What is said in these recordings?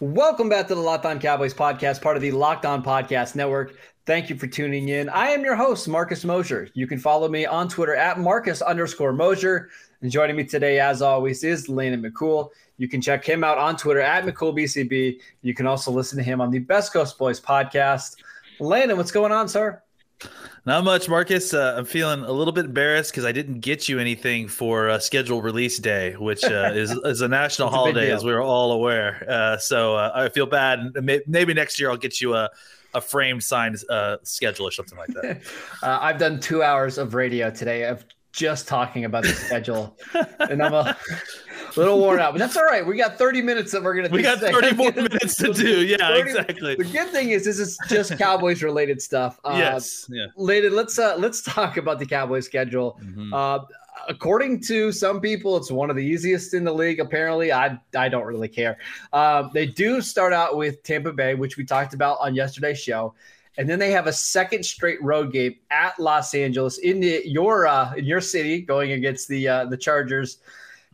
Welcome back to the Locked On Cowboys podcast, part of the Locked On Podcast Network. Thank you for tuning in. I am your host, Marcus Mosher. You can follow me on Twitter at Marcus underscore Mosher. And joining me today, as always, is Landon McCool. You can check him out on Twitter at McCoolBCB. You can also listen to him on the Best Coast Boys podcast. Landon, what's going on, sir? Not much, Marcus. Uh, I'm feeling a little bit embarrassed because I didn't get you anything for uh, scheduled release day, which uh, is, is a national It's a holiday, as we are all aware. Uh, so uh, I feel bad. May- Maybe next year I'll get you a, a framed signed uh, schedule or something like that. Uh, I've done two hours of radio today of just talking about the schedule, and I'm a little worn out. But that's all right. We got 30 minutes that we're gonna. we do got today. 30 more minutes to do. Yeah, 30 exactly. The good thing is this is just Cowboys related stuff. Uh, Yes. Yeah. Later, let's uh, let's talk about the Cowboys schedule. Mhm. Uh, according to some people, it's one of the easiest in the league. Apparently, I I don't really care. Um, they do start out with Tampa Bay, which we talked about on yesterday's show, and then they have a second straight road game at Los Angeles in the, your uh, in your city, going against the uh, the Chargers.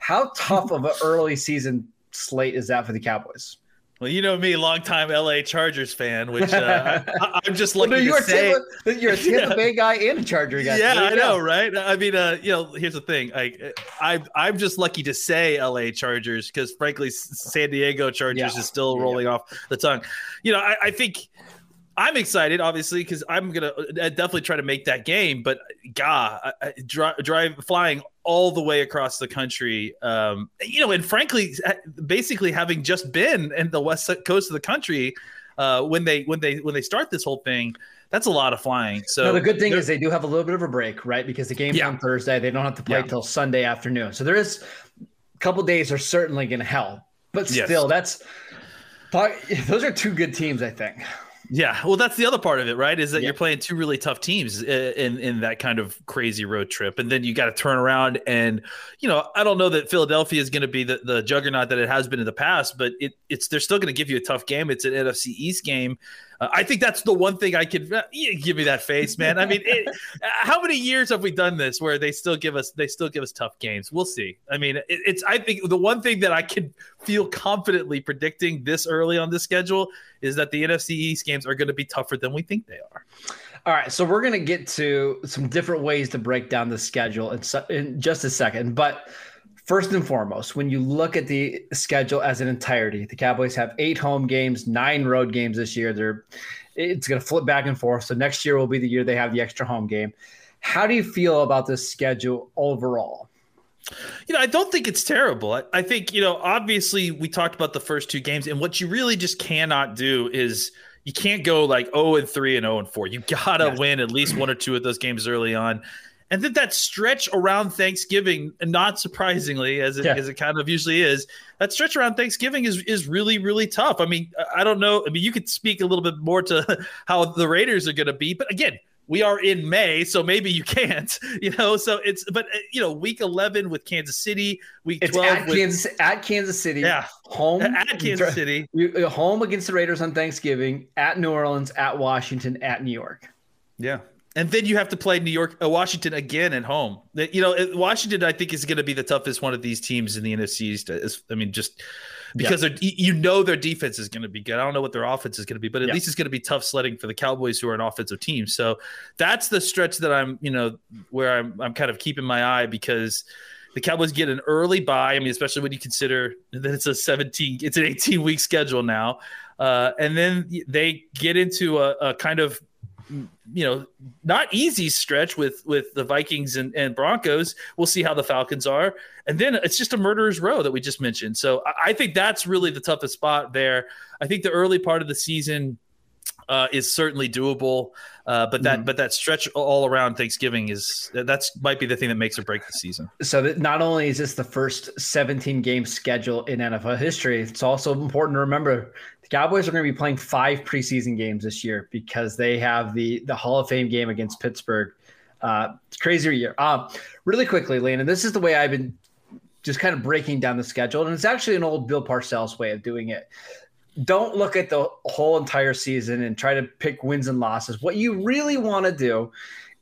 How tough of an early season slate is that for the Cowboys? Well, you know me, longtime LA Chargers fan, which uh, I, I'm just Well, lucky no, you're, to a say. Tampa, you're a Tampa Yeah. Bay guy and a Charger guy. Yeah, I know, right? I mean, uh, you know, here's the thing. I, I, I'm just lucky to say LA Chargers because, frankly, San Diego Chargers Yeah. is still Yeah. rolling off the tongue. You know, I, I think I'm excited, obviously, because I'm gonna uh, definitely try to make that game. But God, I, I, drive, drive flying all the way across the country, um, you know, and frankly, basically having just been in the west coast of the country. Uh, when they when they when they start this whole thing, that's a lot of flying. So no, the good thing is they do have a little bit of a break, right? Because the game's Yeah. on Thursday. They don't have to play Yeah. till Sunday afternoon. So there is a couple days are certainly going to help. But Yes. still, that's those are two good teams, I think. Yeah, well, that's the other part of it, right? Is that Yeah. you're playing two really tough teams uh, in in that kind of crazy road trip, and then you got to turn around and, you know, I don't know that Philadelphia is going to be the, the juggernaut that it has been in the past, but it it's they're still going to give you a tough game. It's an NFC East game. Uh, I think that's the one thing I could uh, give me that face, man. I mean, it, how many years have we done this where they still give us they still give us tough games? We'll see. I mean, it, it's I think the one thing that I can feel confidently predicting this early on the schedule is that the NFC East games are going to be tougher than we think they are. All right, so we're going to get to some different ways to break down the schedule in, su- in just a second. But first and foremost, when you look at the schedule as an entirety, the Cowboys have eight home games, nine road games this year. They're it's going to flip back and forth. So next year will be the year they have the extra home game. How do you feel about this schedule overall? You know, I don't think it's terrible. I, I think, you know, obviously we talked about the first two games, and what you really just cannot do is you can't go like 0 and 3 and 0 and 4. You got to Yes. win at least one or two of those games early on. And then that stretch around Thanksgiving, and not surprisingly, as it, Yeah. as it kind of usually is, that stretch around Thanksgiving is is really really tough. I mean, I- don't know. I mean, you could speak a little bit more to how the Raiders are going to be, but again, we are in May, so maybe you can't. You know, so it's but uh, you know, week eleven with Kansas City, week It's twelve at with Kansas at Kansas City. Yeah. home at Kansas City. Uh, home against the Raiders on Thanksgiving, at New Orleans, at Washington, at New York. Yeah. And then you have to play New York, uh, Washington again at home. You know, Washington, I think, is going to be the toughest one of these teams in the NFC East. Is- I mean, just because you you know their defense is going to be good. I don't know what their offense is going to be, but at Yeah. least it's going to be tough sledding for the Cowboys, who are an offensive team. So that's the stretch that I'm, you know, where I'm, I'm kind of keeping my eye because The Cowboys get an early bye. I mean, especially when you consider that it's a 17, it's an 18 week schedule now. Uh, and then they get into a, a, kind of, you know, not easy stretch with with the Vikings and, and Broncos. We'll see how the Falcons are, and then it's just a murderer's row that we just mentioned. So I, I think that's really the toughest spot there. I think the early part of the season uh, is certainly doable. Uh, but that mm-hmm. but that stretch all around Thanksgiving is that's might be the thing that makes or break the season. So that not only is this the first 17 game schedule in NFL history, it's also important to remember Cowboys are going to be playing five preseason games this year because they have the the Hall of Fame game against Pittsburgh. Uh, crazier year. Uh, really quickly, Lane, and this is the way I've been just kind of breaking down the schedule, and it's actually an old Bill Parcells way of doing it don't look at the whole entire season and try to pick wins and losses. What you really want to do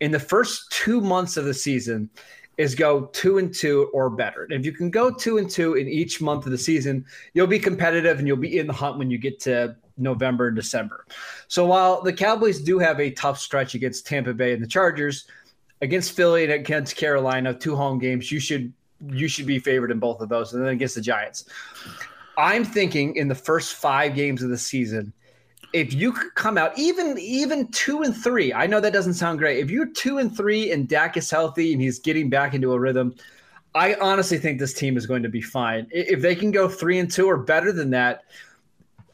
in the first two months of the season is go two and two or better. And if you can go two and two in each month of the season, you'll be competitive and you'll be in the hunt when you get to November and December. So while the Cowboys do have a tough stretch against Tampa Bay and the Chargers, against Philly and against Carolina, two home games, you should you should be favored in both of those, and then against the Giants. I'm thinking in the first five games of the season, if you could come out even even two and three, I know that doesn't sound great. If you're two and three and Dak is healthy and he's getting back into a rhythm, I honestly think this team is going to be fine. If they can go three and two or better than that,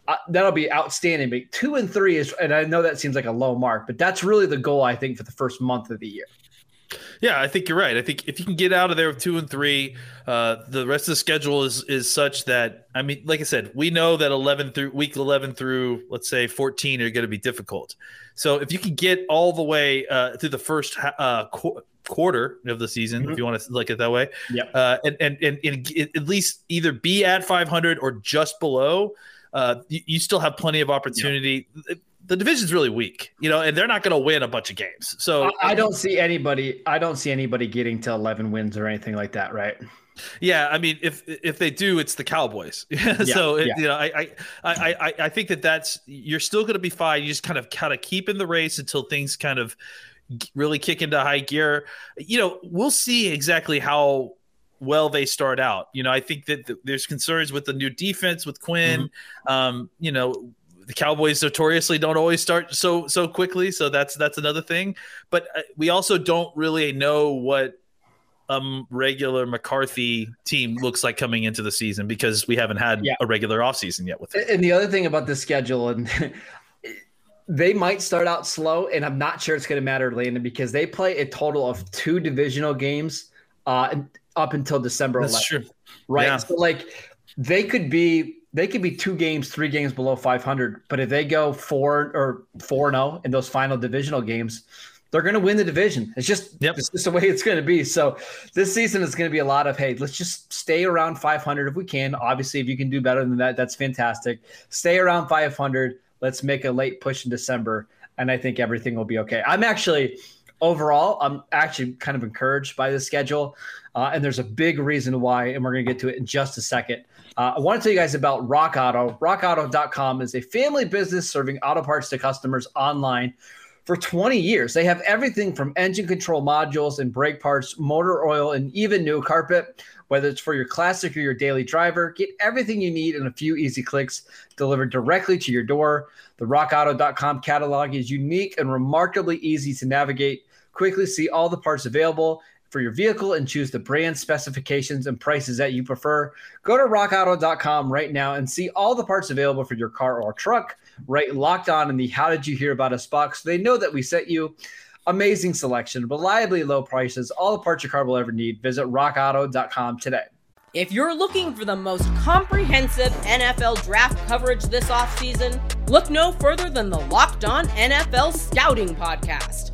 uh, that'll be outstanding. But two and three is, and I know that seems like a low mark, but that's really the goal I think for the first month of the year. Yeah, I think you're right. I think if you can get out of there with two and three, uh, the rest of the schedule is is such that I mean, like I said, we know that 11 through week 11 through let's say 14 are going to be difficult. So if you can get all the way uh, through the first uh, qu- quarter of the season, mm-hmm. if you want to look at it that way, yeah, uh, and, and, and and at least either be at 500 or just below, uh, you, you, still have plenty of opportunity. Yeah the division's really weak, you know, and they're not going to win a bunch of games. So I, don't see anybody. I don't see anybody getting to eleven wins or anything like that, right? Yeah, I mean, if if they do, it's the Cowboys. so it, yeah. you know, I, I I I think that that's you're still going to be fine. You just kind of kind of keep in the race until things kind of really kick into high gear. You know, we'll see exactly how well they start out. You know, I think that there's concerns with the new defense with Quinn. Mm-hmm. Um, you know, the Cowboys notoriously don't always start so so quickly, so that's that's another thing. But uh, we also don't really know what um regular McCarthy team looks like coming into the season because we haven't had yeah. a regular offseason yet with it. And the other thing about the schedule and they might start out slow, and I'm not sure it's going to matter, Landon, because they play a total of two divisional games uh, up until December 11th. True. Right. Yeah. So, like, they could be they could be two games, three games below 500. But if they go four or four zero oh in those final divisional games, they're going to win the division. It's just yep. it's just the way it's going to be. So this season is going to be a lot of hey, let's just stay around 500 if we can. Obviously, if you can do better than that, that's fantastic. Stay around 500. Let's make a late push in December, and I think everything will be okay. I'm actually overall, I'm actually kind of encouraged by the schedule, uh, and there's a big reason why, and we're going to get to it in just a second. Uh, I want to tell you guys about Rock Auto. RockAuto.com is a family business serving auto parts to customers online for 20 years. They have everything from engine control modules and brake parts, motor oil, and even new carpet. Whether it's for your classic or your daily driver, get everything you need in a few easy clicks delivered directly to your door. The RockAuto.com catalog is unique and remarkably easy to navigate. Quickly see all the parts available for your vehicle and choose the brand specifications and prices that you prefer. Go to rockauto.com right now and see all the parts available for your car or truck. Right locked on in the How Did You Hear About Us box. So they know that we sent you. Amazing selection, reliably low prices, all the parts your car will ever need. Visit rockauto.com today. If you're looking for the most comprehensive NFL draft coverage this offseason, look no further than the Locked On NFL Scouting Podcast.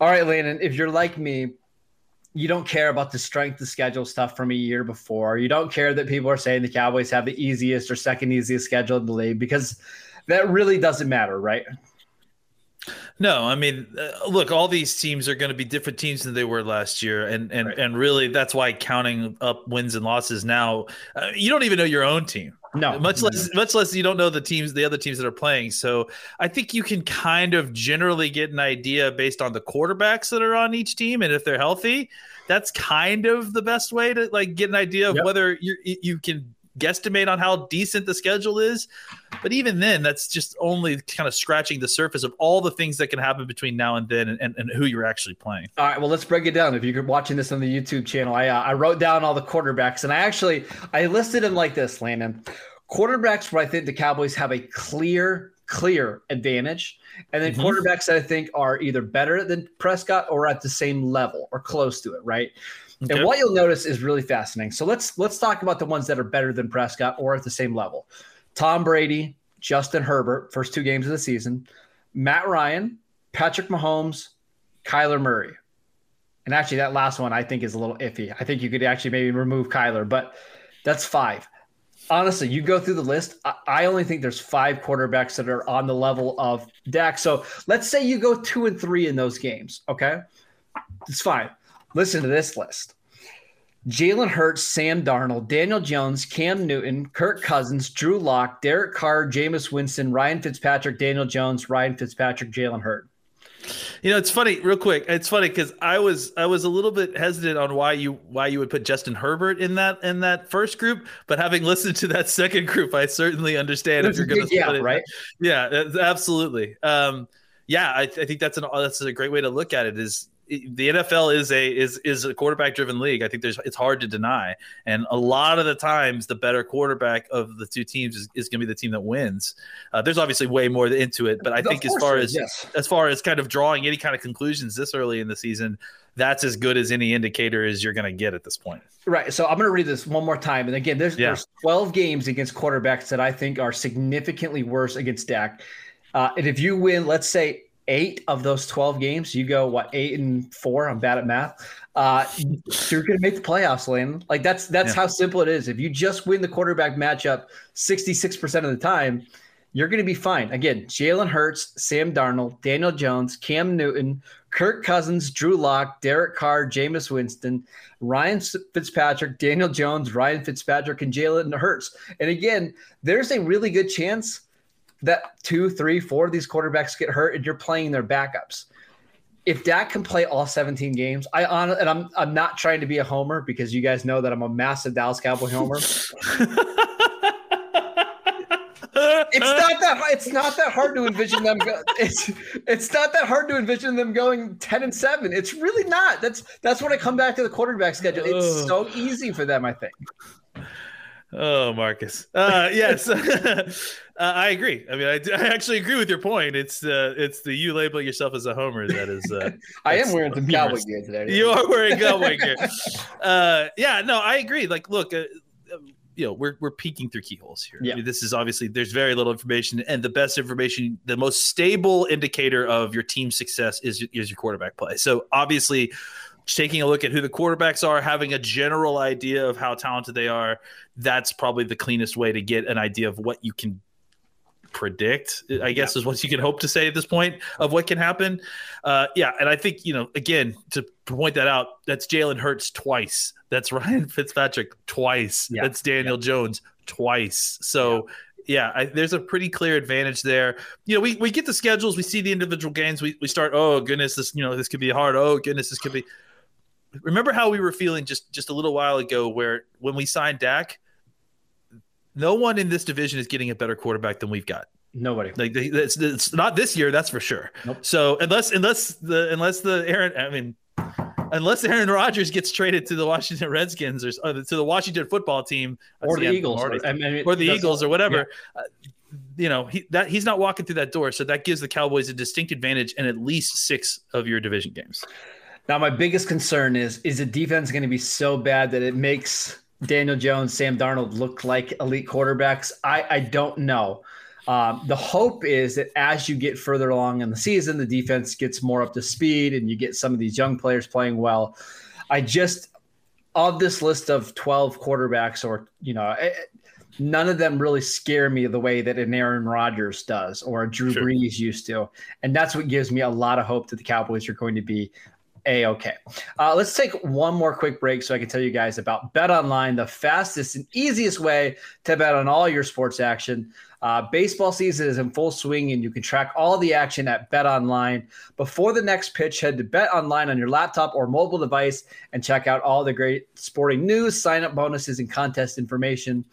All right, Landon, if you're like me, you don't care about the strength of schedule stuff from a year before. You don't care that people are saying the Cowboys have the easiest or second easiest schedule in the league because that really doesn't matter, right? No, I mean, uh, look, all these teams are going to be different teams than they were last year, and and right. and really, that's why counting up wins and losses now, uh, you don't even know your own team. No, much less, much less you don't know the teams, the other teams that are playing. So I think you can kind of generally get an idea based on the quarterbacks that are on each team, and if they're healthy, that's kind of the best way to like get an idea of yep. whether you you can guesstimate on how decent the schedule is. But even then, that's just only kind of scratching the surface of all the things that can happen between now and then and, and, and who you're actually playing. All right. Well, let's break it down. If you're watching this on the YouTube channel, I, uh, I wrote down all the quarterbacks and I actually, I listed them like this, Landon. Quarterbacks where I think the Cowboys have a clear, clear advantage. And then mm-hmm. quarterbacks that I think are either better than Prescott or at the same level or close to it, right? Okay. And what you'll notice is really fascinating. So let's let's talk about the ones that are better than Prescott or at the same level. Tom Brady, Justin Herbert, first two games of the season, Matt Ryan, Patrick Mahomes, Kyler Murray. And actually, that last one I think is a little iffy. I think you could actually maybe remove Kyler, but that's five. Honestly, you go through the list. I only think there's five quarterbacks that are on the level of Dak. So let's say you go two and three in those games. Okay. It's fine. Listen to this list. Jalen Hurts, Sam Darnold, Daniel Jones, Cam Newton, Kirk Cousins, Drew Lock, Derek Carr, Jameis Winston, Ryan Fitzpatrick, Daniel Jones, Ryan Fitzpatrick, Jalen Hurts. You know, it's funny, real quick. It's funny because I was I was a little bit hesitant on why you why you would put Justin Herbert in that in that first group, but having listened to that second group, I certainly understand if you're going to yeah, right? Yeah, absolutely. Um, yeah, I, I, think that's an that's a great way to look at it. Is the NFL is a is is a quarterback driven league. I think there's it's hard to deny, and a lot of the times the better quarterback of the two teams is, is going to be the team that wins. Uh, there's obviously way more into it, but I think as far as yes. as far as kind of drawing any kind of conclusions this early in the season, that's as good as any indicator as you're going to get at this point. Right. So I'm going to read this one more time, and again, there's yeah. there's 12 games against quarterbacks that I think are significantly worse against Dak. Uh, and if you win, let's say eight of those 12 games, you go what eight and four. I'm bad at math. Uh, you're going to make the playoffs, Lane. Like that's that's yeah. how simple it is. If you just win the quarterback matchup 66% of the time, you're going to be fine. Again, Jalen Hurts, Sam Darnold, Daniel Jones, Cam Newton, Kirk Cousins, Drew Lock, Derek Carr, Jameis Winston, Ryan Fitzpatrick, Daniel Jones, Ryan Fitzpatrick, and Jalen Hurts. And again, there's a really good chance that two, three, four of these quarterbacks get hurt and you're playing their backups. If Dak can play all 17 games, I on and I'm I'm not trying to be a homer because you guys know that I'm a massive Dallas Cowboy homer. it's not that it's not that hard to envision them go, it's it's not that hard to envision them going 10 and 7 it's really not. That's that's when i come back to the quarterback schedule. It's so easy for them i think Oh, Marcus. Uh, yes, uh, I agree. I mean, I, I, actually agree with your point. It's uh, it's the you label yourself as a homer that is. Uh, I am wearing some cowboy gear today. You are wearing cowboy gear. Uh, yeah, no, I agree. Like, look, uh, you know, we're we're peeking through keyholes here. Yeah. I mean, this is obviously there's very little information, and the best information, the most stable indicator of your team's success is is your quarterback play. So obviously taking a look at who the quarterbacks are, having a general idea of how talented they are, that's probably the cleanest way to get an idea of what you can predict i guess yeah. is what you can hope to say at this point of what can happen uh, yeah and i think you know again to point that out that's jalen hurts twice that's ryan fitzpatrick twice yeah. that's daniel yeah. jones twice so yeah, I, there's a pretty clear advantage there. You know, we, we get the schedules, we see the individual games, we, we start, oh goodness, this you know this could be hard. Oh goodness, this could be remember how we were feeling just just a little while ago where when we signed Dak, no one in this division is getting a better quarterback than we've got. Nobody. Like it's, it's not this year, that's for sure. Nope. So unless unless the unless the Aaron, I mean, unless Aaron Rodgers gets traded to the Washington Redskins or uh, to the Washington football team or the Eagles or, I mean, or the Eagles or whatever. Yeah. Uh, you know he, that he's not walking through that door, so that gives the Cowboys a distinct advantage in at least six of your division games. Now, my biggest concern is is the defense going to be so bad that it makes Daniel Jones, Sam Darnold look like elite quarterbacks? I, I don't know. Um, the hope is that as you get further along in the season, the defense gets more up to speed and you get some of these young players playing well. I just of this list of 12 quarterbacks, or you know, eh, none of them really scare me the way that an Aaron Rodgers does or a Drew sure. Brees used to, and that's what gives me a lot of hope that the Cowboys are going to be a okay. Uh, let's take one more quick break so I can tell you guys about Bet Online, the fastest and easiest way to bet on all your sports action. Uh, baseball season is in full swing, and you can track all the action at Bet Online. Before the next pitch, head to Bet Online on your laptop or mobile device and check out all the great sporting news, sign up bonuses, and contest information.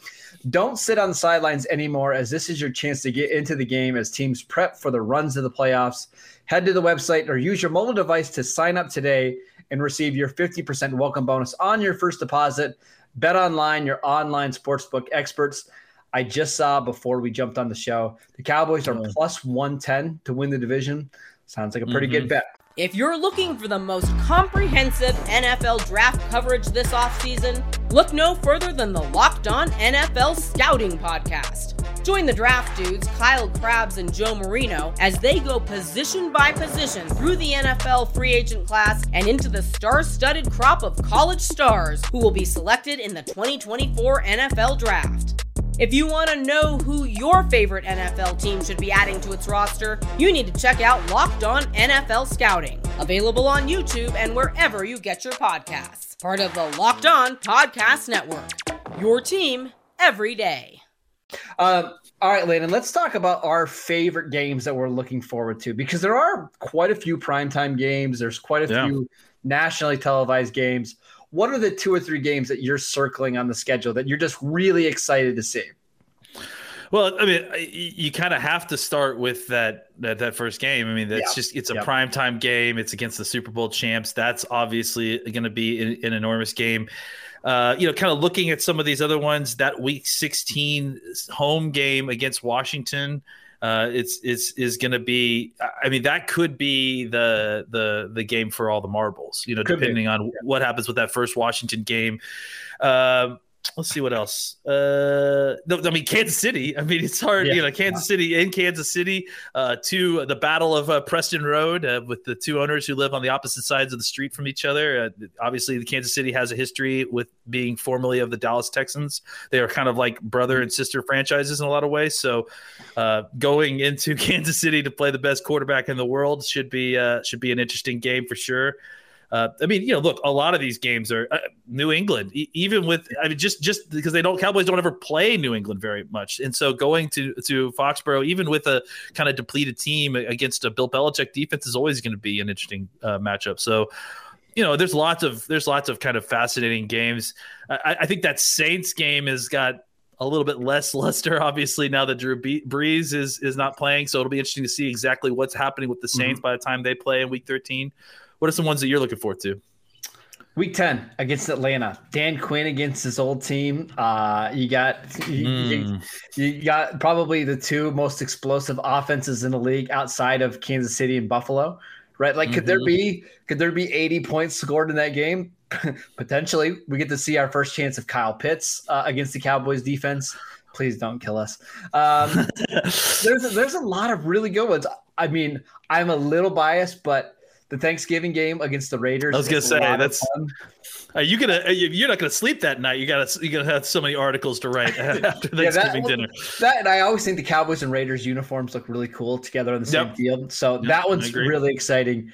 Don't sit on the sidelines anymore, as this is your chance to get into the game as teams prep for the runs of the playoffs. Head to the website or use your mobile device to sign up today and receive your 50% welcome bonus on your first deposit. Bet online, your online sportsbook experts. I just saw before we jumped on the show, the Cowboys are plus 110 to win the division. Sounds like a pretty mm-hmm. good bet. If you're looking for the most comprehensive NFL draft coverage this offseason, look no further than the Locked On NFL Scouting Podcast. Join the draft dudes, Kyle Crabbs and Joe Marino, as they go position by position through the NFL free agent class and into the star studded crop of college stars who will be selected in the 2024 NFL Draft. If you want to know who your favorite NFL team should be adding to its roster, you need to check out Locked On NFL Scouting, available on YouTube and wherever you get your podcasts. Part of the Locked On Podcast Network. Your team every day. Uh, all right, Landon, let's talk about our favorite games that we're looking forward to because there are quite a few primetime games. There's quite a yeah. few nationally televised games. What are the two or three games that you're circling on the schedule that you're just really excited to see? Well, I mean, you kind of have to start with that that, that first game. I mean, that's yeah. just it's a yep. primetime game. It's against the Super Bowl champs. That's obviously going to be an, an, enormous game. Uh, you know, kind of looking at some of these other ones, that Week 16 home game against Washington uh, it's it's is going to be. I mean, that could be the the the game for all the marbles. You know, could depending be. on yeah. what happens with that first Washington game. Uh, let's see what else. Uh, no, I mean Kansas City. I mean it's hard, yeah. you know, Kansas City in Kansas City. Uh, to the Battle of uh, Preston Road uh, with the two owners who live on the opposite sides of the street from each other. Uh, obviously, the Kansas City has a history with being formerly of the Dallas Texans. They are kind of like brother and sister franchises in a lot of ways. So, uh, going into Kansas City to play the best quarterback in the world should be uh, should be an interesting game for sure. Uh, I mean, you know, look, a lot of these games are uh, New England, e- even with I mean, just just because they don't Cowboys don't ever play New England very much, and so going to to Foxborough, even with a kind of depleted team against a Bill Belichick defense, is always going to be an interesting uh, matchup. So. You know, there's lots of there's lots of kind of fascinating games. I, I think that Saints game has got a little bit less luster, obviously, now that Drew Brees is is not playing. So it'll be interesting to see exactly what's happening with the Saints mm-hmm. by the time they play in Week 13. What are some ones that you're looking forward to? Week 10 against Atlanta. Dan Quinn against his old team. Uh, you got you, mm. you, you, got probably the two most explosive offenses in the league outside of Kansas City and Buffalo. Right? Like, mm-hmm. could there mm-hmm. be could there be 80 points scored in that game? Potentially. We get to see our first chance of Kyle Pitts uh, against the Cowboys defense. Please don't kill us. Um, there's a, there's a lot of really good ones. I mean, I'm a little biased, but the Thanksgiving game against the Raiders. I was gonna say that's. Are you gonna? You're not gonna sleep that night. You gotta. You gotta have so many articles to write after Thanksgiving yeah, that, dinner. That and I always think the Cowboys and Raiders uniforms look really cool together on the same yep. field. So yep, that one's really exciting.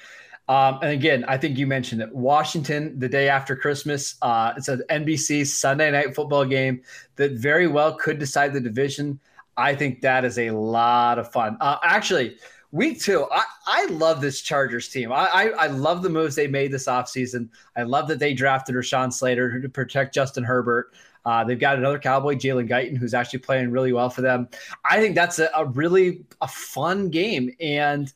Um, and again, I think you mentioned it. Washington, the day after Christmas, uh, it's an NBC Sunday night football game that very well could decide the division. I think that is a lot of fun. Uh, actually, Week two, I, I love this Chargers team. I, I, I love the moves they made this offseason. I love that they drafted Rashawn Slater to protect Justin Herbert. Uh, they've got another Cowboy, Jalen Guyton, who's actually playing really well for them. I think that's a, a really a fun game. And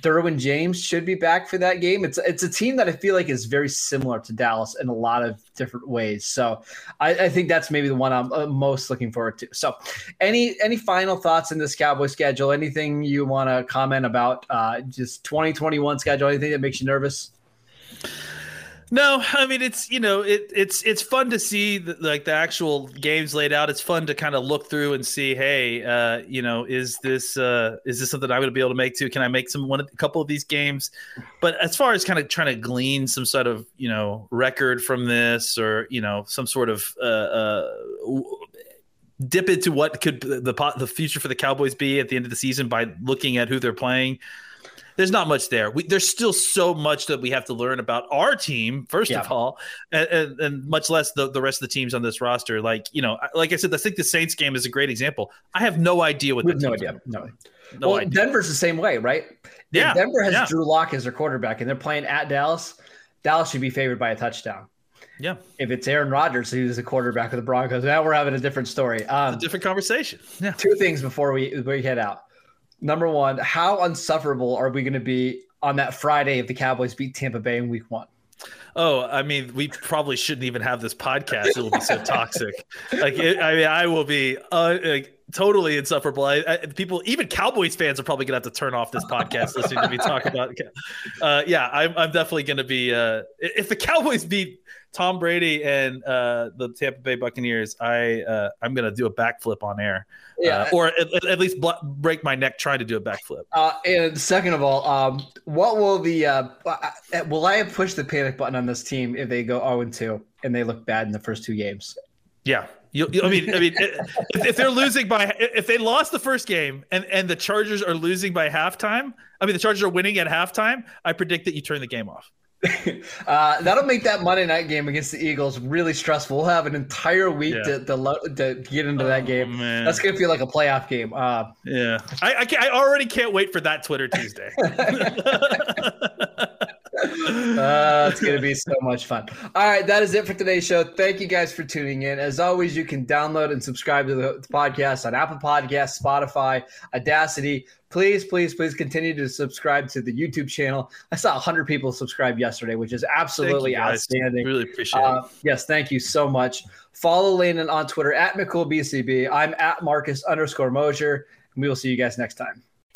Derwin James should be back for that game. It's it's a team that I feel like is very similar to Dallas in a lot of different ways. So I, I think that's maybe the one I'm uh, most looking forward to. So any any final thoughts in this Cowboy schedule? Anything you want to comment about uh, just 2021 schedule? Anything that makes you nervous? No, I mean it's you know it it's it's fun to see the, like the actual games laid out. It's fun to kind of look through and see, hey, uh, you know, is this uh, is this something I'm going to be able to make too? Can I make some one a couple of these games? But as far as kind of trying to glean some sort of you know record from this, or you know some sort of uh, uh, dip into what could the the future for the Cowboys be at the end of the season by looking at who they're playing there's not much there. We, there's still so much that we have to learn about our team, first yeah. of all, and, and, and, much less the, the rest of the teams on this roster. Like, you know, like I said, I think the Saints game is a great example. I have no idea what. No idea. No. no well, idea. Denver's the same way, right? Yeah. Denver has yeah. Drew Lock as their quarterback, and they're playing at Dallas. Dallas should be favored by a touchdown. Yeah. If it's Aaron Rodgers who's the quarterback of the Broncos, now we're having a different story. Um, a different conversation. Yeah. Two things before we we head out. Number one, how unsufferable are we going to be on that Friday if the Cowboys beat Tampa Bay in Week One? Oh, I mean, we probably shouldn't even have this podcast. It will be so toxic. Like, it, I mean, I will be uh, like, totally insufferable. I, I, people, even Cowboys fans, are probably gonna have to turn off this podcast listening to me talk about. Uh, yeah, I'm, I'm definitely gonna be. Uh, if the Cowboys beat Tom Brady and uh, the Tampa Bay Buccaneers, I uh, I'm gonna do a backflip on air, yeah, uh, or at, at least bl- break my neck trying to do a backflip. Uh, and second of all, um, what will the uh, uh, will I have pushed the panic button on this team if they go 0 and 2 and they look bad in the first two games? Yeah, you, you, I mean, I mean, if, if, they're losing by, if they lost the first game and and the Chargers are losing by halftime, I mean, the Chargers are winning at halftime. I predict that you turn the game off. uh, that'll make that Monday night game against the Eagles really stressful. We'll have an entire week yeah. to, to, to, get into that oh, game. Man. That's gonna feel like a playoff game. Uh, yeah, I I, I, already can't wait for that Twitter Tuesday. uh, it's going to be so much fun. All right, that is it for today's show. Thank you guys for tuning in. As always, you can download and subscribe to the, podcast on Apple Podcasts, Spotify, Audacy. Please, please, please continue to subscribe to the YouTube channel. I saw 100 people subscribe yesterday, which is absolutely outstanding. Really appreciate uh, it. Yes, thank you so much. Follow Landon on Twitter at McCoolBCB. I'm at Marcus underscore Mosher, and we will see you guys next time.